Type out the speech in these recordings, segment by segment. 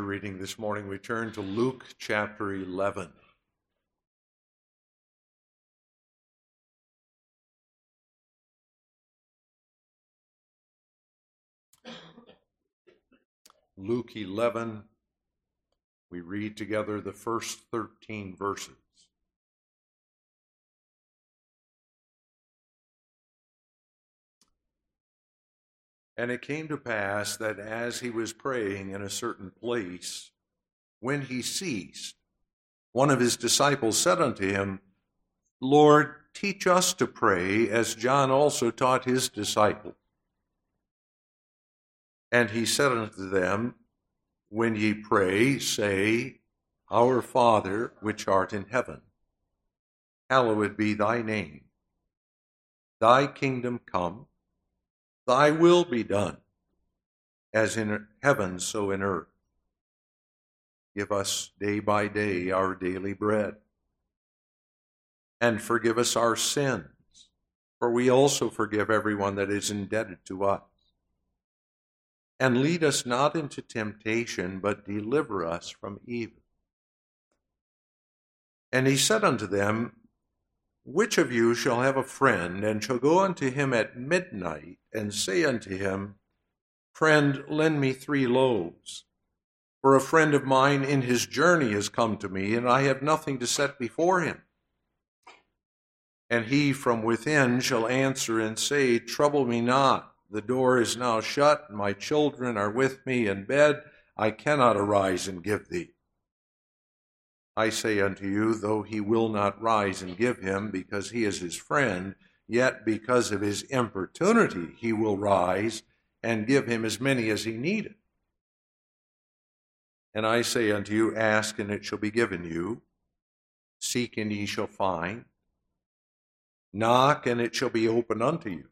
reading this morning, we turn to Luke chapter 11. Luke 11, we read together the first 13 verses. And it came to pass that as he was praying in a certain place, when he ceased, one of his disciples said unto him, Lord, teach us to pray, as John also taught his disciples. And he said unto them, When ye pray, say, Our Father, which art in heaven, hallowed be thy name. Thy kingdom come Thy will be done, as in heaven, so in earth. Give us day by day our daily bread. And forgive us our sins, for we also forgive everyone that is indebted to us. And lead us not into temptation, but deliver us from evil. And he said unto them, which of you shall have a friend, and shall go unto him at midnight, and say unto him, Friend, lend me three loaves? For a friend of mine in his journey has come to me, and I have nothing to set before him. And he from within shall answer and say, Trouble me not, the door is now shut, and my children are with me in bed, I cannot arise and give thee. I say unto you, though he will not rise and give him, because he is his friend, yet because of his importunity he will rise and give him as many as he needeth. And I say unto you, Ask, and it shall be given you. Seek, and ye shall find. Knock, and it shall be opened unto you.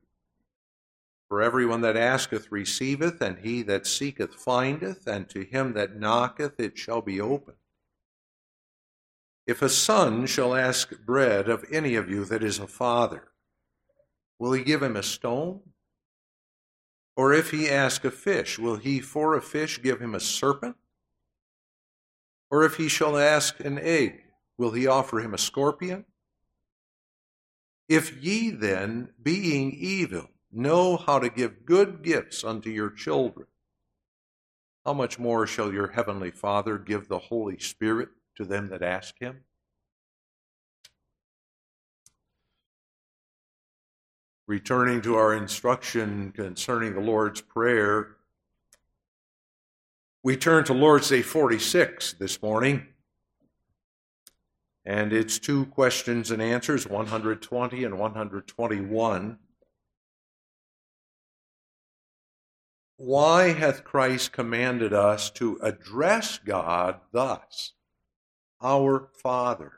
For everyone that asketh receiveth, and he that seeketh findeth, and to him that knocketh it shall be opened. If a son shall ask bread of any of you that is a father, will he give him a stone? Or if he ask a fish, will he for a fish give him a serpent? Or if he shall ask an egg, will he offer him a scorpion? If ye then, being evil, know how to give good gifts unto your children, how much more shall your heavenly Father give the Holy Spirit to them that ask him? Returning to our instruction concerning the Lord's Prayer, we turn to Lord's Day 46 this morning, and it's two questions and answers 120 and 121. Why hath Christ commanded us to address God thus? Our Father.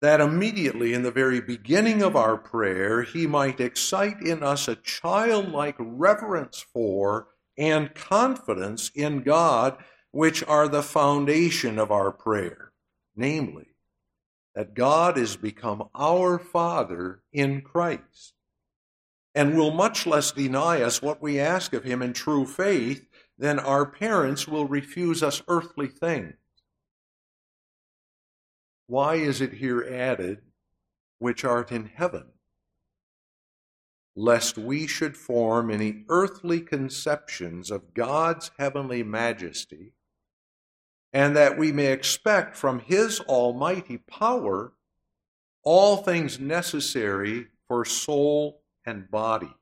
That immediately in the very beginning of our prayer, He might excite in us a childlike reverence for and confidence in God, which are the foundation of our prayer. Namely, that God is become our Father in Christ and will much less deny us what we ask of Him in true faith then our parents will refuse us earthly things. Why is it here added, which art in heaven? Lest we should form any earthly conceptions of God's heavenly majesty, and that we may expect from His almighty power all things necessary for soul and body.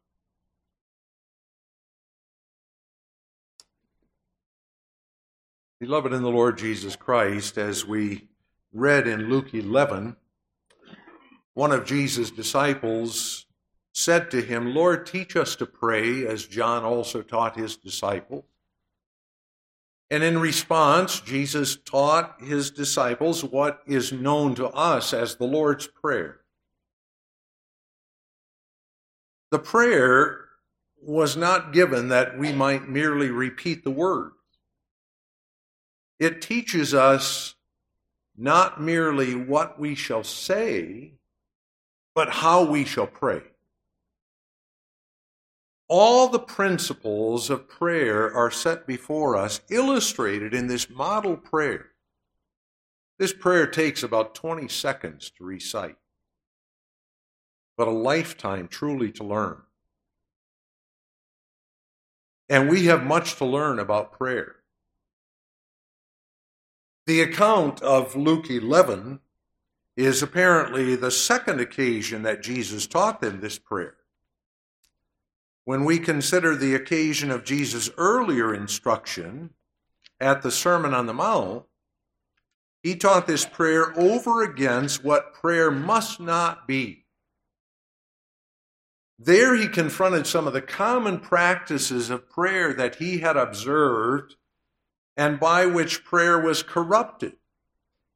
Beloved in the Lord Jesus Christ, as we read in Luke 11, one of Jesus' disciples said to him, Lord, teach us to pray, as John also taught his disciples. And in response, Jesus taught his disciples what is known to us as the Lord's Prayer. The prayer was not given that we might merely repeat the words. It teaches us not merely what we shall say, but how we shall pray. all the principles of prayer are set before us, illustrated in this model prayer. This prayer takes about 20 seconds to recite, but a lifetime truly to learn. And we have much to learn about prayer. The account of Luke 11 is apparently the second occasion that Jesus taught them this prayer. When we consider the occasion of Jesus' earlier instruction at the Sermon on the Mount, he taught this prayer over against what prayer must not be. There he confronted some of the common practices of prayer that he had observed and by which prayer was corrupted.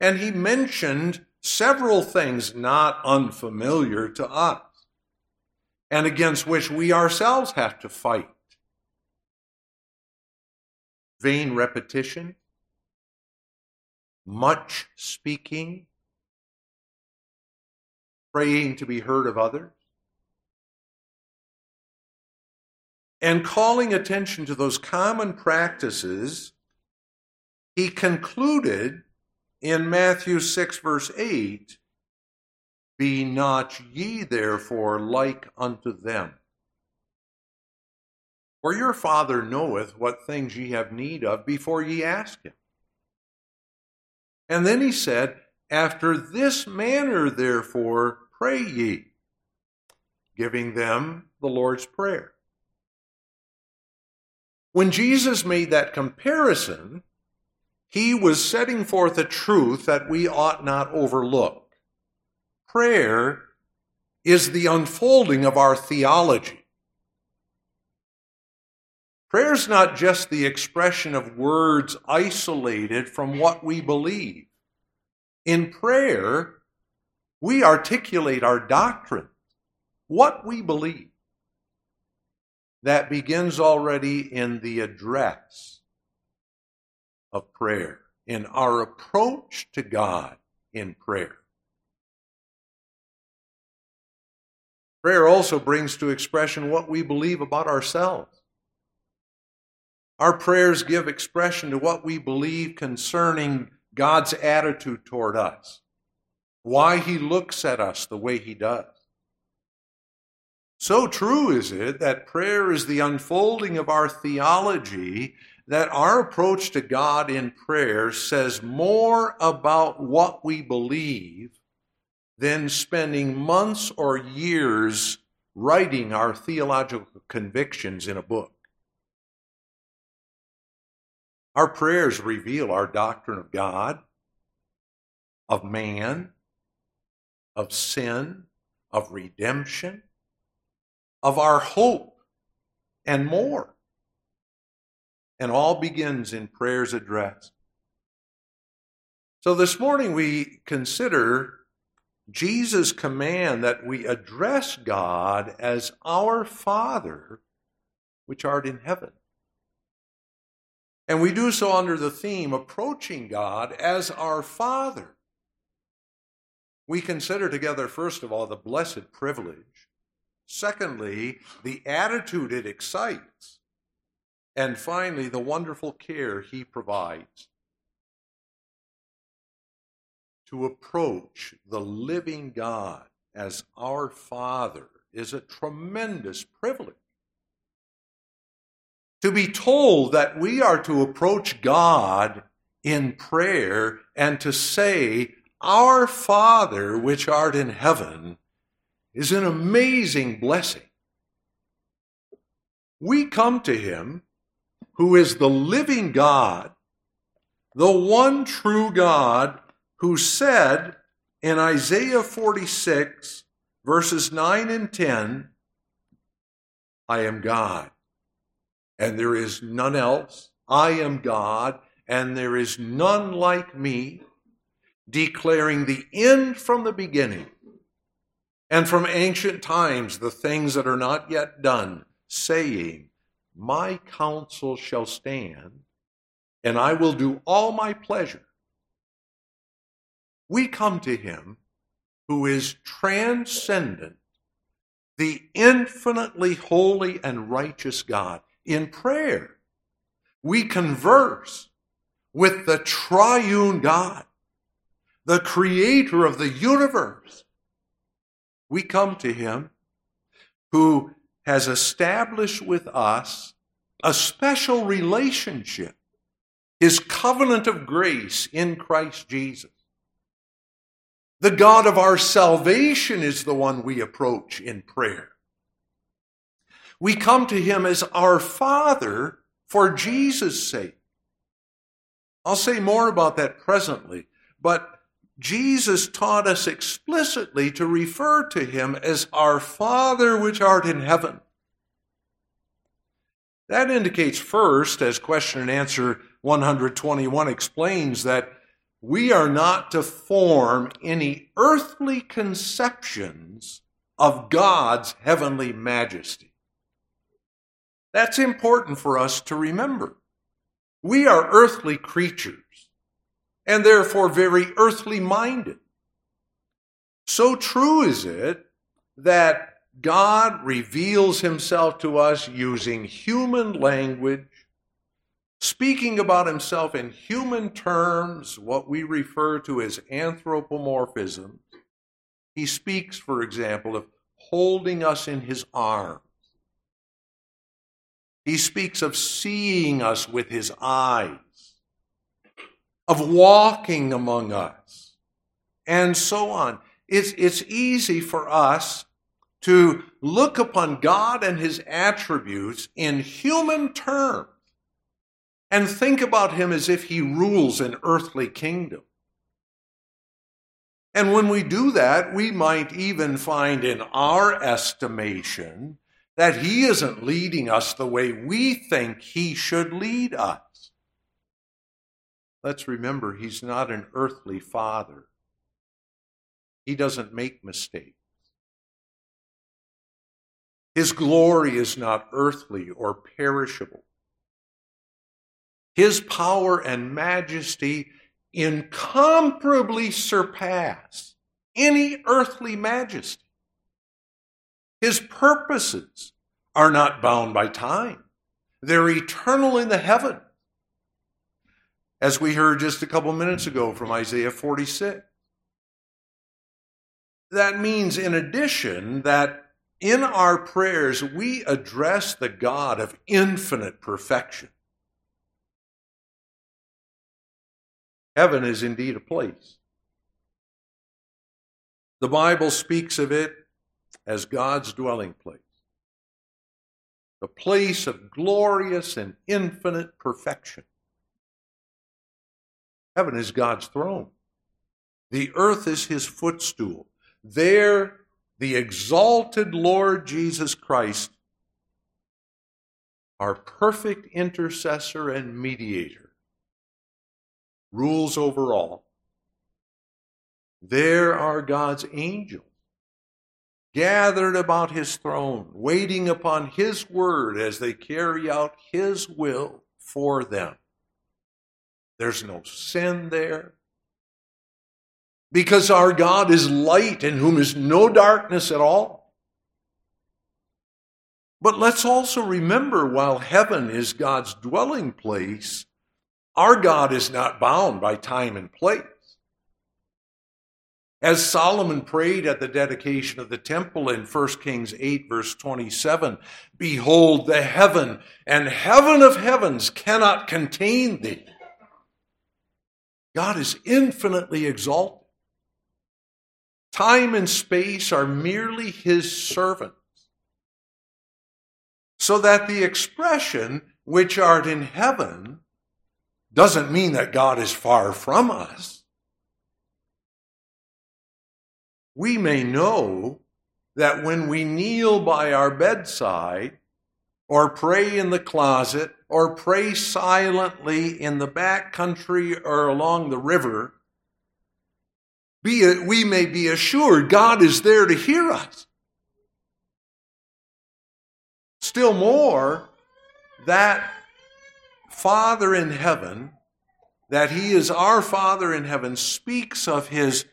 And he mentioned several things not unfamiliar to us and against which we ourselves have to fight. Vain repetition, much speaking, praying to be heard of others, and calling attention to those common practices, he concluded in Matthew 6, verse 8 be not ye therefore like unto them. For your Father knoweth what things ye have need of before ye ask him. And then he said, After this manner therefore pray ye, giving them the Lord's Prayer. When Jesus made that comparison, he was setting forth a truth that we ought not overlook prayer is the unfolding of our theology. Prayer is not just the expression of words isolated from what we believe. In prayer, we articulate our doctrine, what we believe. That begins already in the address of prayer, in our approach to God in prayer. Prayer also brings to expression what we believe about ourselves. Our prayers give expression to what we believe concerning God's attitude toward us, why He looks at us the way He does. So true is it that prayer is the unfolding of our theology that our approach to God in prayer says more about what we believe than spending months or years writing our theological convictions in a book. Our prayers reveal our doctrine of God, of man, of sin, of redemption, of our hope, and more. And all begins in prayer's address. So this morning we consider Jesus' command that we address God as our Father, which art in heaven. And we do so under the theme approaching God as our Father. We consider together, first of all, the blessed privilege. Secondly, the attitude it excites. And finally, the wonderful care he provides to approach the living God as our Father is a tremendous privilege. To be told that we are to approach God in prayer and to say, Our Father which art in heaven, is an amazing blessing. We come to Him who is the living God, the one true God who said in Isaiah 46, verses 9 and 10, I am God, and there is none else. I am God, and there is none like me, declaring the end from the beginning, and from ancient times the things that are not yet done, saying, My counsel shall stand, and I will do all my pleasure we come to him who is transcendent, the infinitely holy and righteous God. In prayer, we converse with the triune God, the creator of the universe. We come to him who has established with us a special relationship, his covenant of grace in Christ Jesus. The God of our salvation is the one we approach in prayer. We come to him as our Father for Jesus' sake. I'll say more about that presently, but Jesus taught us explicitly to refer to him as our Father which art in heaven. That indicates first, as question and answer 121 explains, that we are not to form any earthly conceptions of God's heavenly majesty. That's important for us to remember. We are earthly creatures and therefore very earthly minded. So true is it that God reveals himself to us using human language, speaking about himself in human terms, what we refer to as anthropomorphism. He speaks, for example, of holding us in his arms. He speaks of seeing us with his eyes of walking among us, and so on. It's, it's easy for us to look upon God and his attributes in human terms and think about him as if he rules an earthly kingdom. And when we do that, we might even find in our estimation that he isn't leading us the way we think he should lead us. Let's remember, he's not an earthly father. He doesn't make mistakes. His glory is not earthly or perishable. His power and majesty incomparably surpass any earthly majesty. His purposes are not bound by time. They're eternal in the heavens as we heard just a couple minutes ago from Isaiah 46. That means, in addition, that in our prayers we address the God of infinite perfection. Heaven is indeed a place. The Bible speaks of it as God's dwelling place, the place of glorious and infinite perfection. Heaven is God's throne. The earth is his footstool. There, the exalted Lord Jesus Christ, our perfect intercessor and mediator, rules over all. There are God's angels gathered about his throne, waiting upon his word as they carry out his will for them. There's no sin there. Because our God is light in whom is no darkness at all. But let's also remember while heaven is God's dwelling place, our God is not bound by time and place. As Solomon prayed at the dedication of the temple in 1 Kings 8, verse 27, Behold, the heaven and heaven of heavens cannot contain thee. God is infinitely exalted. Time and space are merely his servants. So that the expression, which art in heaven, doesn't mean that God is far from us. We may know that when we kneel by our bedside, or pray in the closet, or pray silently in the back country or along the river, be, we may be assured God is there to hear us. Still more, that Father in heaven, that He is our Father in heaven, speaks of His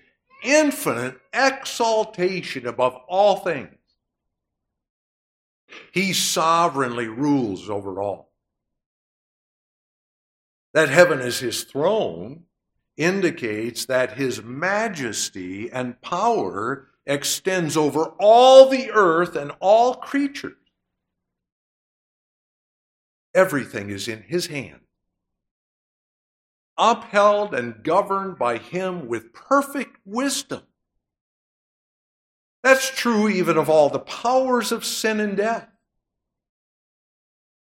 infinite exaltation above all things. He sovereignly rules over all. That heaven is his throne indicates that his majesty and power extends over all the earth and all creatures. Everything is in his hand, upheld and governed by him with perfect wisdom. That's true even of all the powers of sin and death.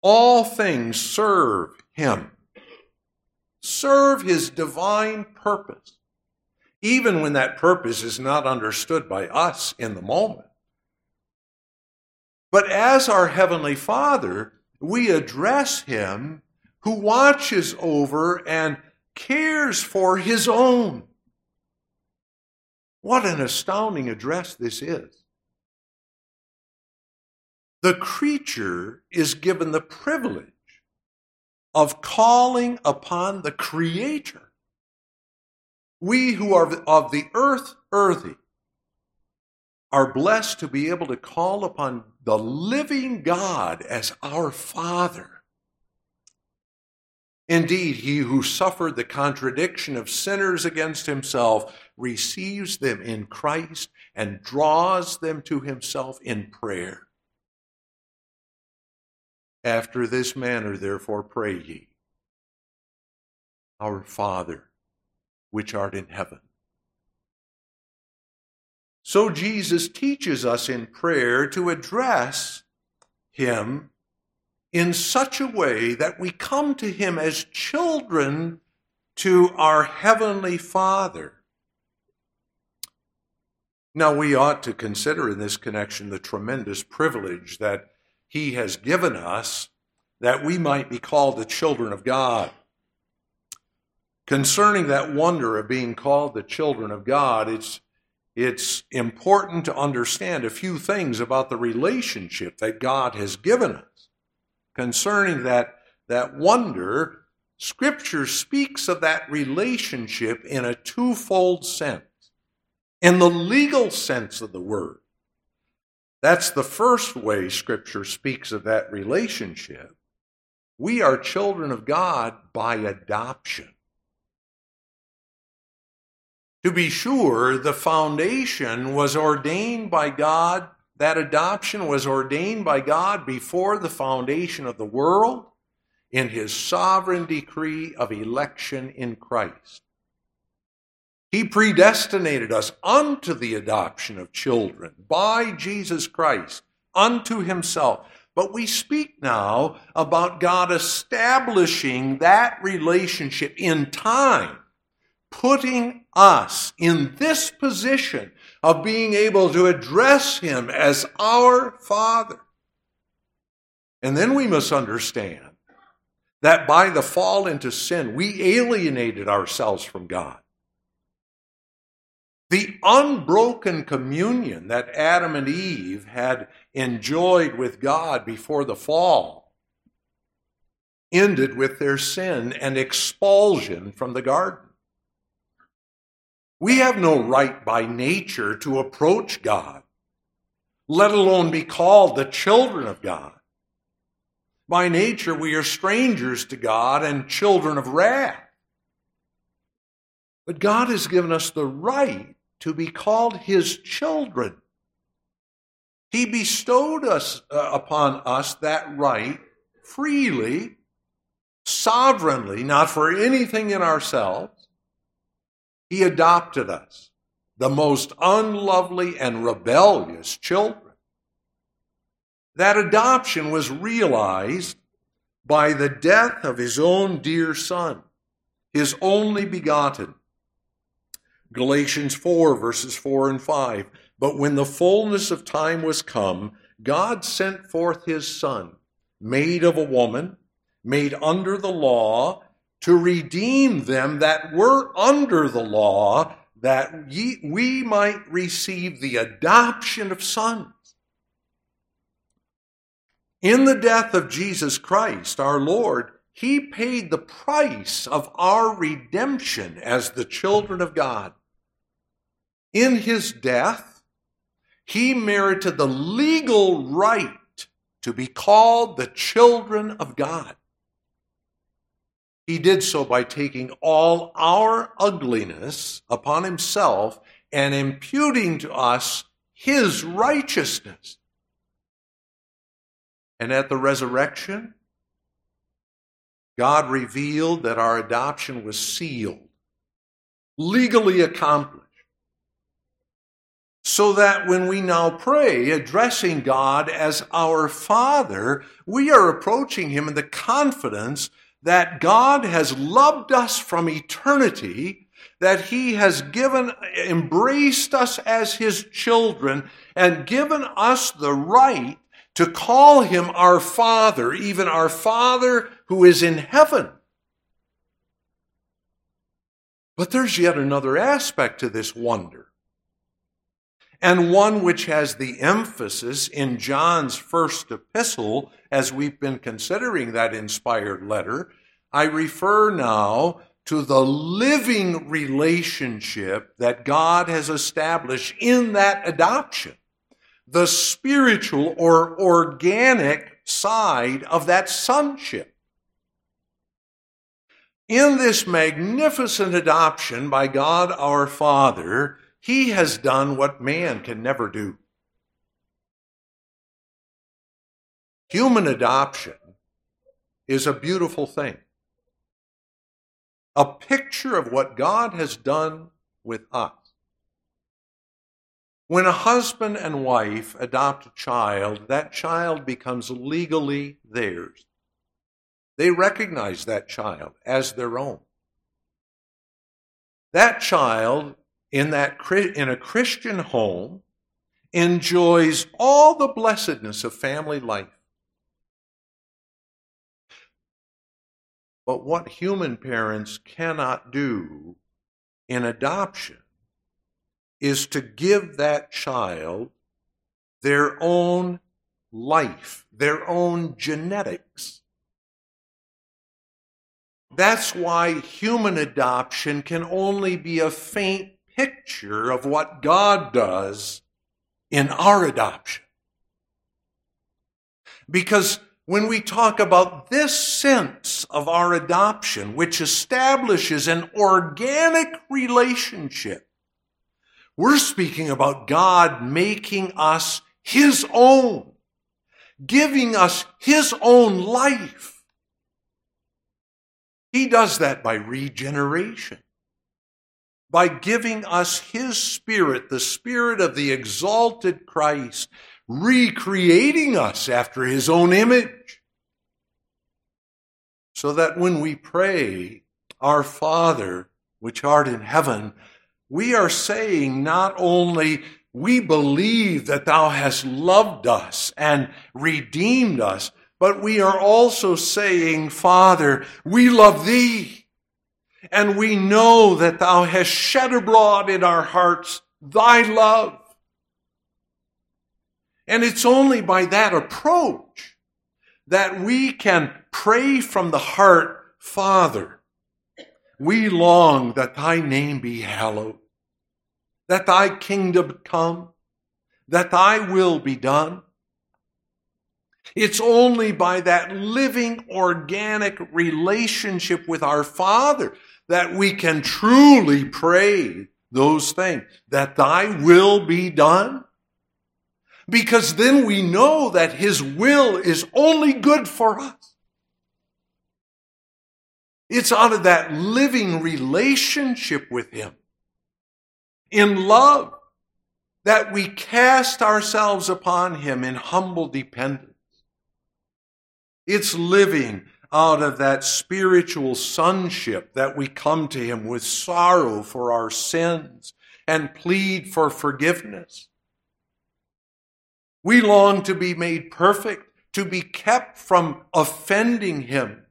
All things serve him, serve his divine purpose, even when that purpose is not understood by us in the moment. But as our Heavenly Father, we address him who watches over and cares for his own. What an astounding address this is. The creature is given the privilege of calling upon the Creator. We who are of the earth earthy are blessed to be able to call upon the living God as our Father. Indeed, he who suffered the contradiction of sinners against himself receives them in Christ and draws them to himself in prayer. After this manner, therefore, pray ye Our Father, which art in heaven so Jesus teaches us in prayer to address him in such a way that we come to him as children to our heavenly Father. Now, we ought to consider in this connection the tremendous privilege that he has given us that we might be called the children of God. Concerning that wonder of being called the children of God, it's it's important to understand a few things about the relationship that God has given us. Concerning that, that wonder, Scripture speaks of that relationship in a twofold sense. In the legal sense of the word, that's the first way Scripture speaks of that relationship. We are children of God by adoption. To be sure, the foundation was ordained by God, that adoption was ordained by God before the foundation of the world in his sovereign decree of election in Christ. He predestinated us unto the adoption of children by Jesus Christ, unto himself. But we speak now about God establishing that relationship in time putting us in this position of being able to address Him as our Father. And then we must understand that by the fall into sin, we alienated ourselves from God. The unbroken communion that Adam and Eve had enjoyed with God before the fall ended with their sin and expulsion from the garden. We have no right by nature to approach God, let alone be called the children of God. By nature, we are strangers to God and children of wrath. But God has given us the right to be called His children. He bestowed us uh, upon us that right freely, sovereignly, not for anything in ourselves, he adopted us, the most unlovely and rebellious children. That adoption was realized by the death of his own dear son, his only begotten. Galatians 4, verses 4 and 5. But when the fullness of time was come, God sent forth his son, made of a woman, made under the law, to redeem them that were under the law, that ye, we might receive the adoption of sons. In the death of Jesus Christ, our Lord, He paid the price of our redemption as the children of God. In His death, He merited the legal right to be called the children of God. He did so by taking all our ugliness upon himself and imputing to us his righteousness. And at the resurrection, God revealed that our adoption was sealed, legally accomplished. So that when we now pray, addressing God as our Father, we are approaching Him in the confidence that God has loved us from eternity, that He has given, embraced us as His children, and given us the right to call Him our Father, even our Father who is in heaven. But there's yet another aspect to this wonder, and one which has the emphasis in John's first epistle as we've been considering that inspired letter, I refer now to the living relationship that God has established in that adoption, the spiritual or organic side of that sonship. In this magnificent adoption by God our Father, He has done what man can never do. Human adoption is a beautiful thing, a picture of what God has done with us. When a husband and wife adopt a child, that child becomes legally theirs. They recognize that child as their own. That child in, that, in a Christian home enjoys all the blessedness of family life. But what human parents cannot do in adoption is to give that child their own life, their own genetics. That's why human adoption can only be a faint picture of what God does in our adoption. Because when we talk about this sense of our adoption, which establishes an organic relationship, we're speaking about God making us His own, giving us His own life. He does that by regeneration, by giving us His Spirit, the Spirit of the exalted Christ, recreating us after His own image. So that when we pray, Our Father, which art in heaven, we are saying not only we believe that thou hast loved us and redeemed us, but we are also saying, Father, we love thee. And we know that thou hast shed abroad in our hearts thy love. And it's only by that approach that we can pray from the heart, Father, we long that thy name be hallowed, that thy kingdom come, that thy will be done it's only by that living, organic relationship with our Father that we can truly pray those things, that thy will be done. Because then we know that his will is only good for us. It's out of that living relationship with him in love that we cast ourselves upon him in humble dependence. It's living out of that spiritual sonship that we come to Him with sorrow for our sins and plead for forgiveness. We long to be made perfect, to be kept from offending Him.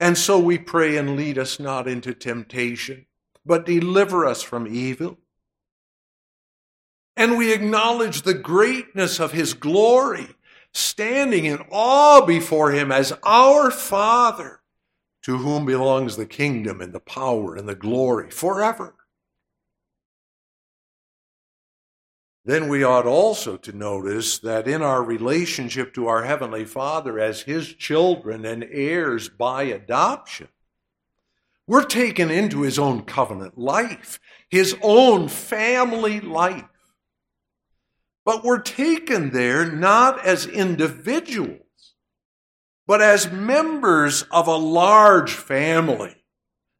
And so we pray and lead us not into temptation, but deliver us from evil. And we acknowledge the greatness of His glory standing in awe before him as our Father, to whom belongs the kingdom and the power and the glory forever. Then we ought also to notice that in our relationship to our Heavenly Father as His children and heirs by adoption, we're taken into His own covenant life, His own family life. But we're taken there not as individuals, but as members of a large family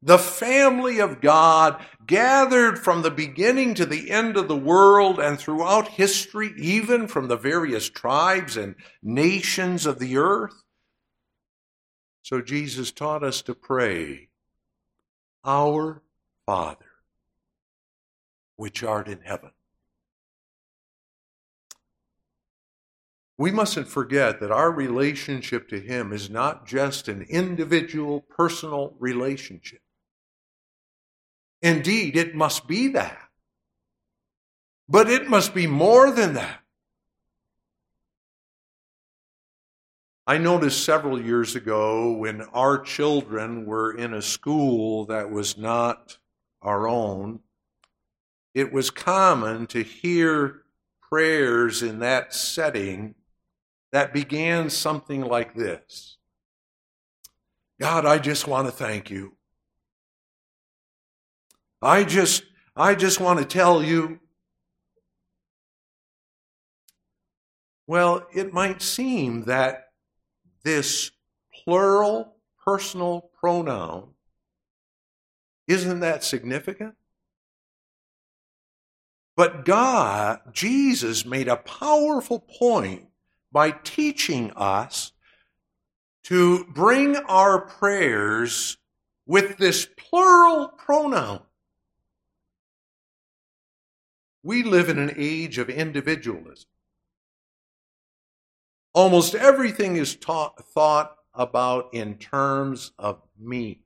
the family of God gathered from the beginning to the end of the world and throughout history, even from the various tribes and nations of the earth. So Jesus taught us to pray, Our Father, which art in heaven. We mustn't forget that our relationship to Him is not just an individual, personal relationship. Indeed, it must be that. But it must be more than that. I noticed several years ago when our children were in a school that was not our own, it was common to hear prayers in that setting that began something like this God, I just want to thank you I just, I just want to tell you. Well, it might seem that this plural personal pronoun isn't that significant? But God, Jesus, made a powerful point by teaching us to bring our prayers with this plural pronoun. We live in an age of individualism. Almost everything is taught, thought about in terms of me.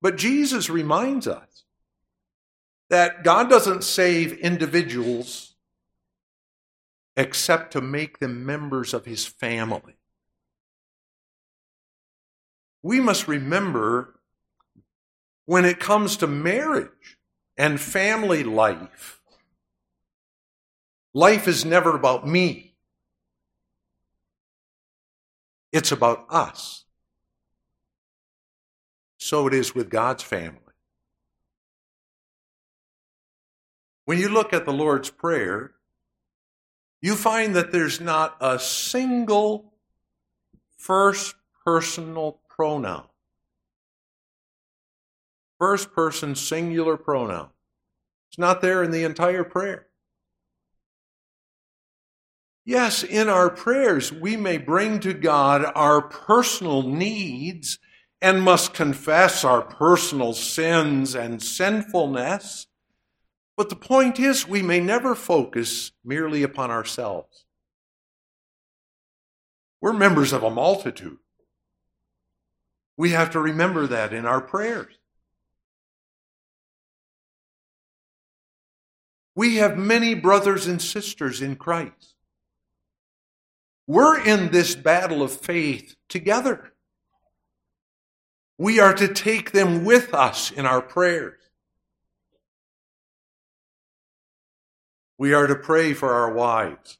But Jesus reminds us that God doesn't save individuals except to make them members of his family. We must remember when it comes to marriage and family life. Life is never about me. It's about us. So it is with God's family. When you look at the Lord's Prayer, you find that there's not a single first personal pronoun first person singular pronoun. It's not there in the entire prayer. Yes, in our prayers, we may bring to God our personal needs and must confess our personal sins and sinfulness. But the point is, we may never focus merely upon ourselves. We're members of a multitude. We have to remember that in our prayers. We have many brothers and sisters in Christ. We're in this battle of faith together. We are to take them with us in our prayers. We are to pray for our wives,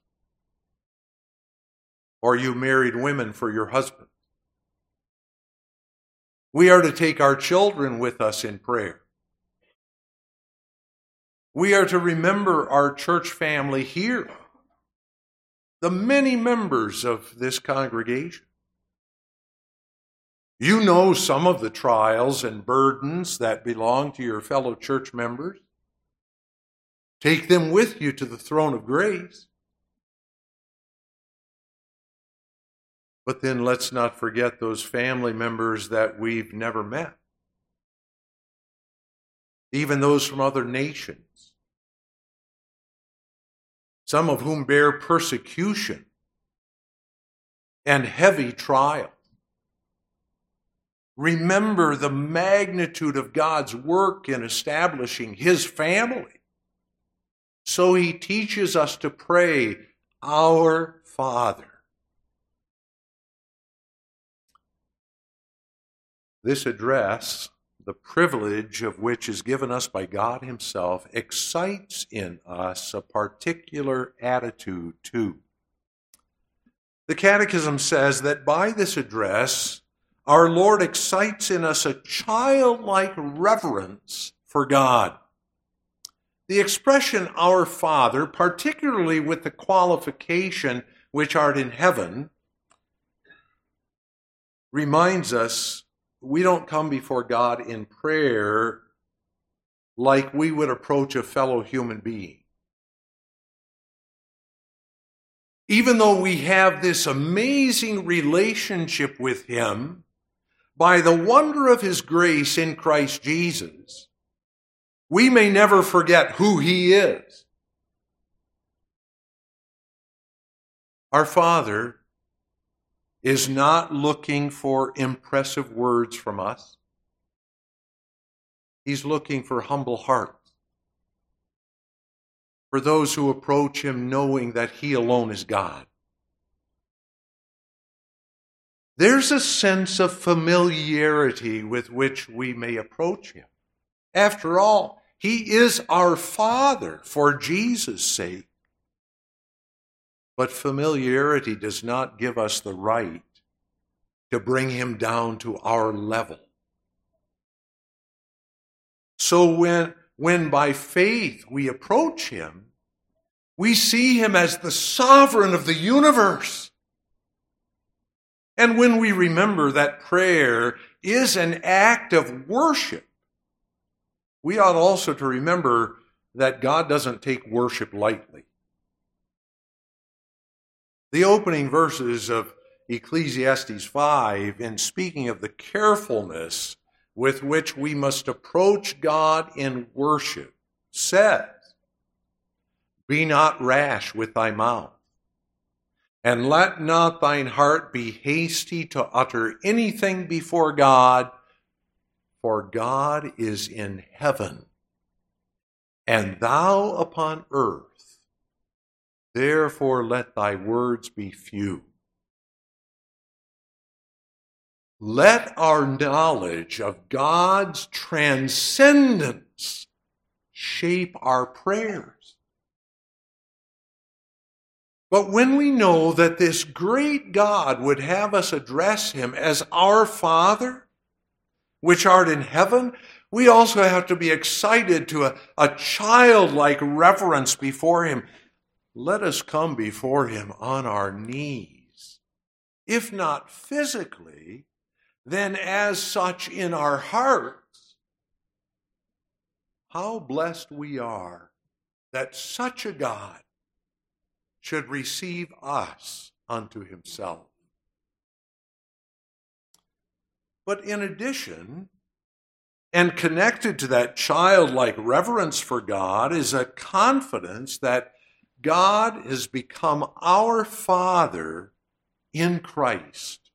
or you married women for your husband. We are to take our children with us in prayer. We are to remember our church family here, the many members of this congregation. You know some of the trials and burdens that belong to your fellow church members. Take them with you to the throne of grace. But then let's not forget those family members that we've never met, even those from other nations some of whom bear persecution and heavy trial. Remember the magnitude of God's work in establishing His family. So He teaches us to pray, Our Father. This address the privilege of which is given us by God Himself, excites in us a particular attitude too. The Catechism says that by this address, our Lord excites in us a childlike reverence for God. The expression, Our Father, particularly with the qualification, which art in heaven, reminds us we don't come before God in prayer like we would approach a fellow human being. Even though we have this amazing relationship with Him, by the wonder of His grace in Christ Jesus, we may never forget who He is. Our Father is not looking for impressive words from us. He's looking for humble hearts. For those who approach him knowing that he alone is God. There's a sense of familiarity with which we may approach him. After all, he is our Father for Jesus' sake. But familiarity does not give us the right to bring him down to our level. So when, when by faith we approach him, we see him as the sovereign of the universe. And when we remember that prayer is an act of worship, we ought also to remember that God doesn't take worship lightly. The opening verses of Ecclesiastes 5, in speaking of the carefulness with which we must approach God in worship, says, Be not rash with thy mouth, and let not thine heart be hasty to utter anything before God, for God is in heaven, and thou upon earth. Therefore, let thy words be few. Let our knowledge of God's transcendence shape our prayers. But when we know that this great God would have us address him as our Father, which art in heaven, we also have to be excited to a, a childlike reverence before him let us come before him on our knees. If not physically, then as such in our hearts. How blessed we are that such a God should receive us unto himself. But in addition, and connected to that childlike reverence for God is a confidence that God has become our Father in Christ.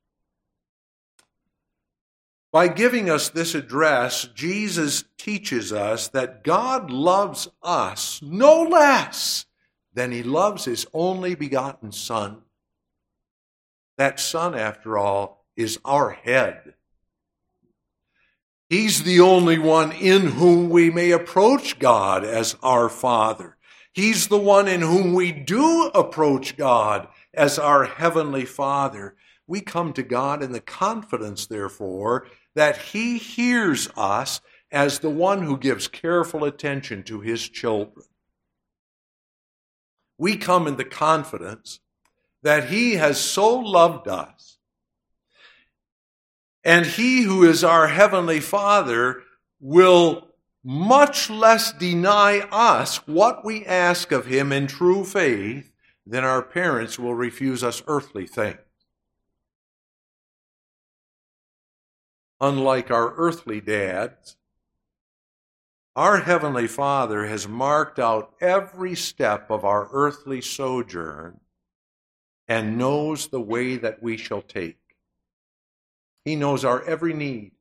By giving us this address, Jesus teaches us that God loves us no less than he loves his only begotten Son. That Son, after all, is our head. He's the only one in whom we may approach God as our Father. He's the one in whom we do approach God as our Heavenly Father. We come to God in the confidence, therefore, that He hears us as the one who gives careful attention to His children. We come in the confidence that He has so loved us. And He who is our Heavenly Father will much less deny us what we ask of him in true faith than our parents will refuse us earthly things. Unlike our earthly dads, our Heavenly Father has marked out every step of our earthly sojourn and knows the way that we shall take. He knows our every need.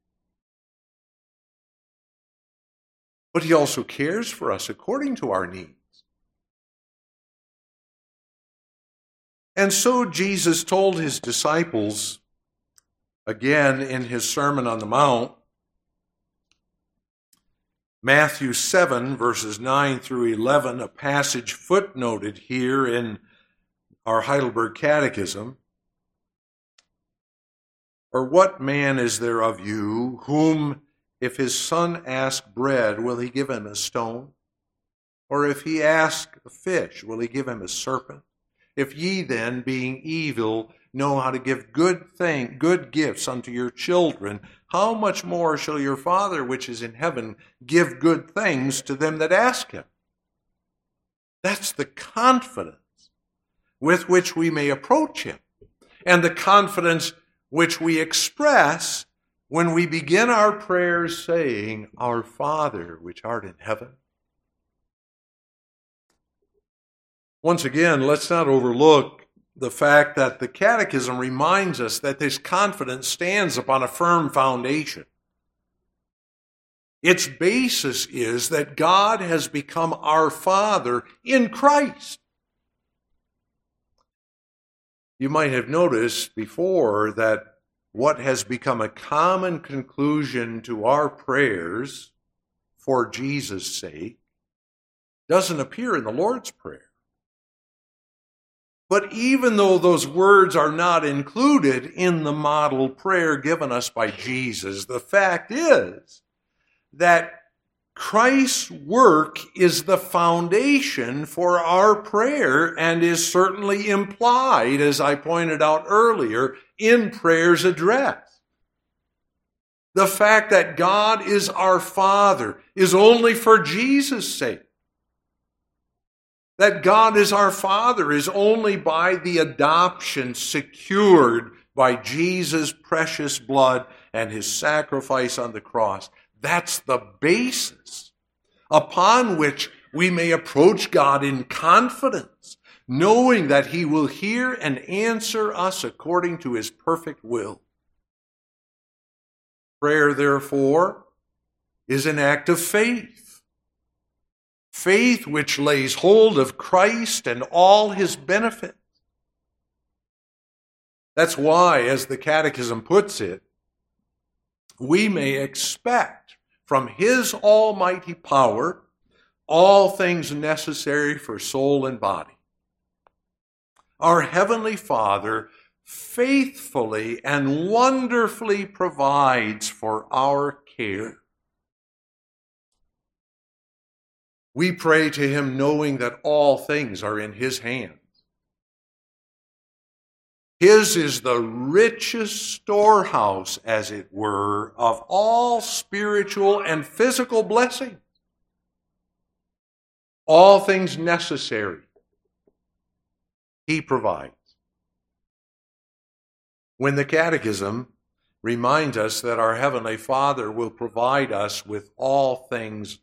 But He also cares for us according to our needs. And so Jesus told His disciples, again in His Sermon on the Mount, Matthew 7, verses 9 through 11, a passage footnoted here in our Heidelberg Catechism. Or what man is there of you whom, if his son ask bread, will he give him a stone? Or if he ask a fish, will he give him a serpent? If ye then, being evil, know how to give good thing, good gifts unto your children, how much more shall your Father which is in heaven give good things to them that ask him? That's the confidence with which we may approach him, and the confidence which we express when we begin our prayers saying, Our Father which art in heaven Once again, let's not overlook the fact that the Catechism reminds us that this confidence stands upon a firm foundation. Its basis is that God has become our Father in Christ. You might have noticed before that what has become a common conclusion to our prayers for Jesus' sake doesn't appear in the Lord's Prayer. But even though those words are not included in the model prayer given us by Jesus, the fact is that Christ's work is the foundation for our prayer and is certainly implied, as I pointed out earlier, in prayer's address. The fact that God is our Father is only for Jesus' sake. That God is our Father is only by the adoption secured by Jesus' precious blood and his sacrifice on the cross. That's the basis upon which we may approach God in confidence, knowing that he will hear and answer us according to his perfect will. Prayer, therefore, is an act of faith faith which lays hold of Christ and all his benefits. That's why, as the Catechism puts it, we may expect from his almighty power all things necessary for soul and body. Our Heavenly Father faithfully and wonderfully provides for our care. We pray to him knowing that all things are in his hands. His is the richest storehouse, as it were, of all spiritual and physical blessings. All things necessary, he provides. When the Catechism reminds us that our Heavenly Father will provide us with all things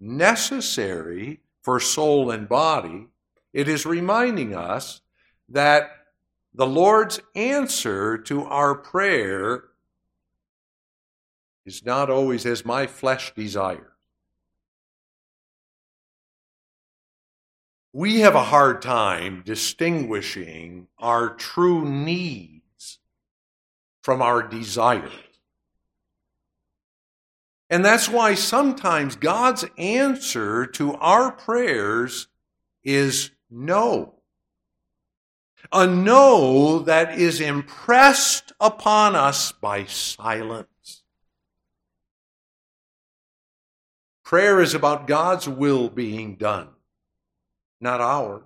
necessary for soul and body, it is reminding us that the Lord's answer to our prayer is not always as my flesh desires. We have a hard time distinguishing our true needs from our desires. And that's why sometimes God's answer to our prayers is no. A no that is impressed upon us by silence. Prayer is about God's will being done, not ours.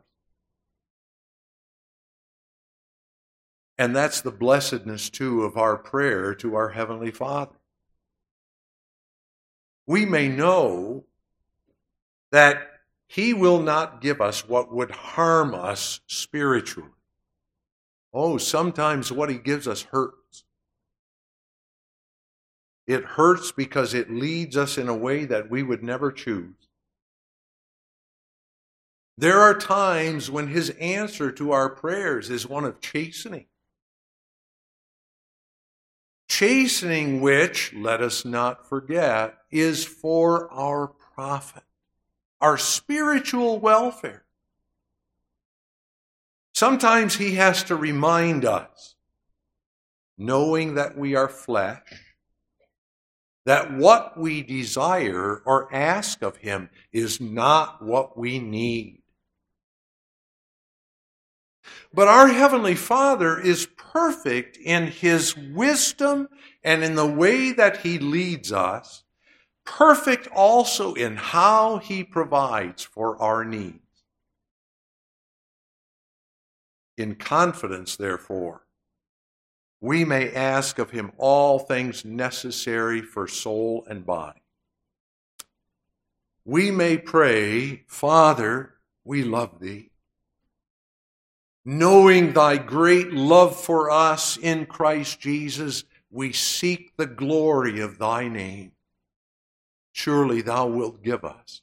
And that's the blessedness, too, of our prayer to our Heavenly Father we may know that He will not give us what would harm us spiritually. Oh, sometimes what He gives us hurts. It hurts because it leads us in a way that we would never choose. There are times when His answer to our prayers is one of chastening chastening which, let us not forget, is for our profit, our spiritual welfare. Sometimes he has to remind us, knowing that we are flesh, that what we desire or ask of him is not what we need. But our Heavenly Father is perfect in His wisdom and in the way that He leads us, perfect also in how He provides for our needs. In confidence, therefore, we may ask of Him all things necessary for soul and body. We may pray, Father, we love Thee knowing thy great love for us in Christ Jesus, we seek the glory of thy name. Surely thou wilt give us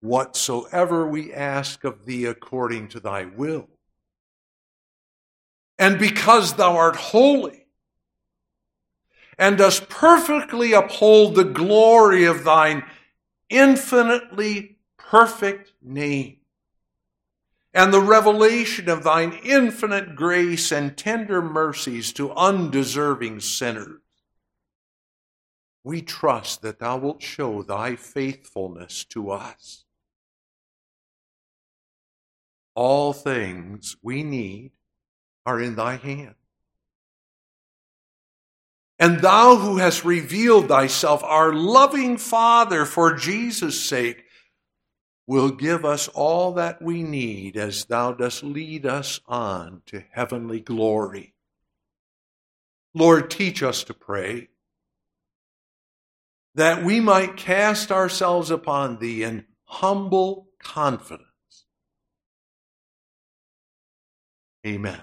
whatsoever we ask of thee according to thy will. And because thou art holy, and dost perfectly uphold the glory of thine infinitely perfect name, and the revelation of thine infinite grace and tender mercies to undeserving sinners. We trust that thou wilt show thy faithfulness to us. All things we need are in thy hand. And thou who hast revealed thyself, our loving Father, for Jesus' sake, will give us all that we need as thou dost lead us on to heavenly glory. Lord, teach us to pray that we might cast ourselves upon thee in humble confidence. Amen.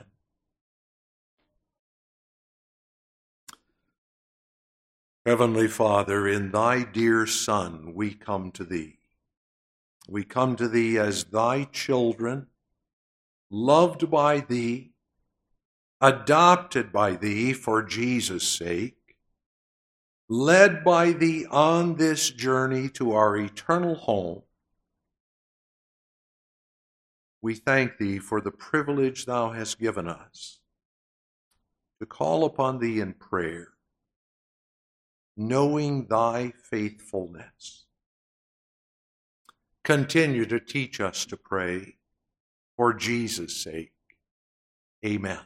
Heavenly Father, in thy dear Son we come to thee. We come to thee as thy children, loved by thee, adopted by thee for Jesus' sake, led by thee on this journey to our eternal home. We thank thee for the privilege thou hast given us to call upon thee in prayer, knowing thy faithfulness Continue to teach us to pray for Jesus' sake. Amen.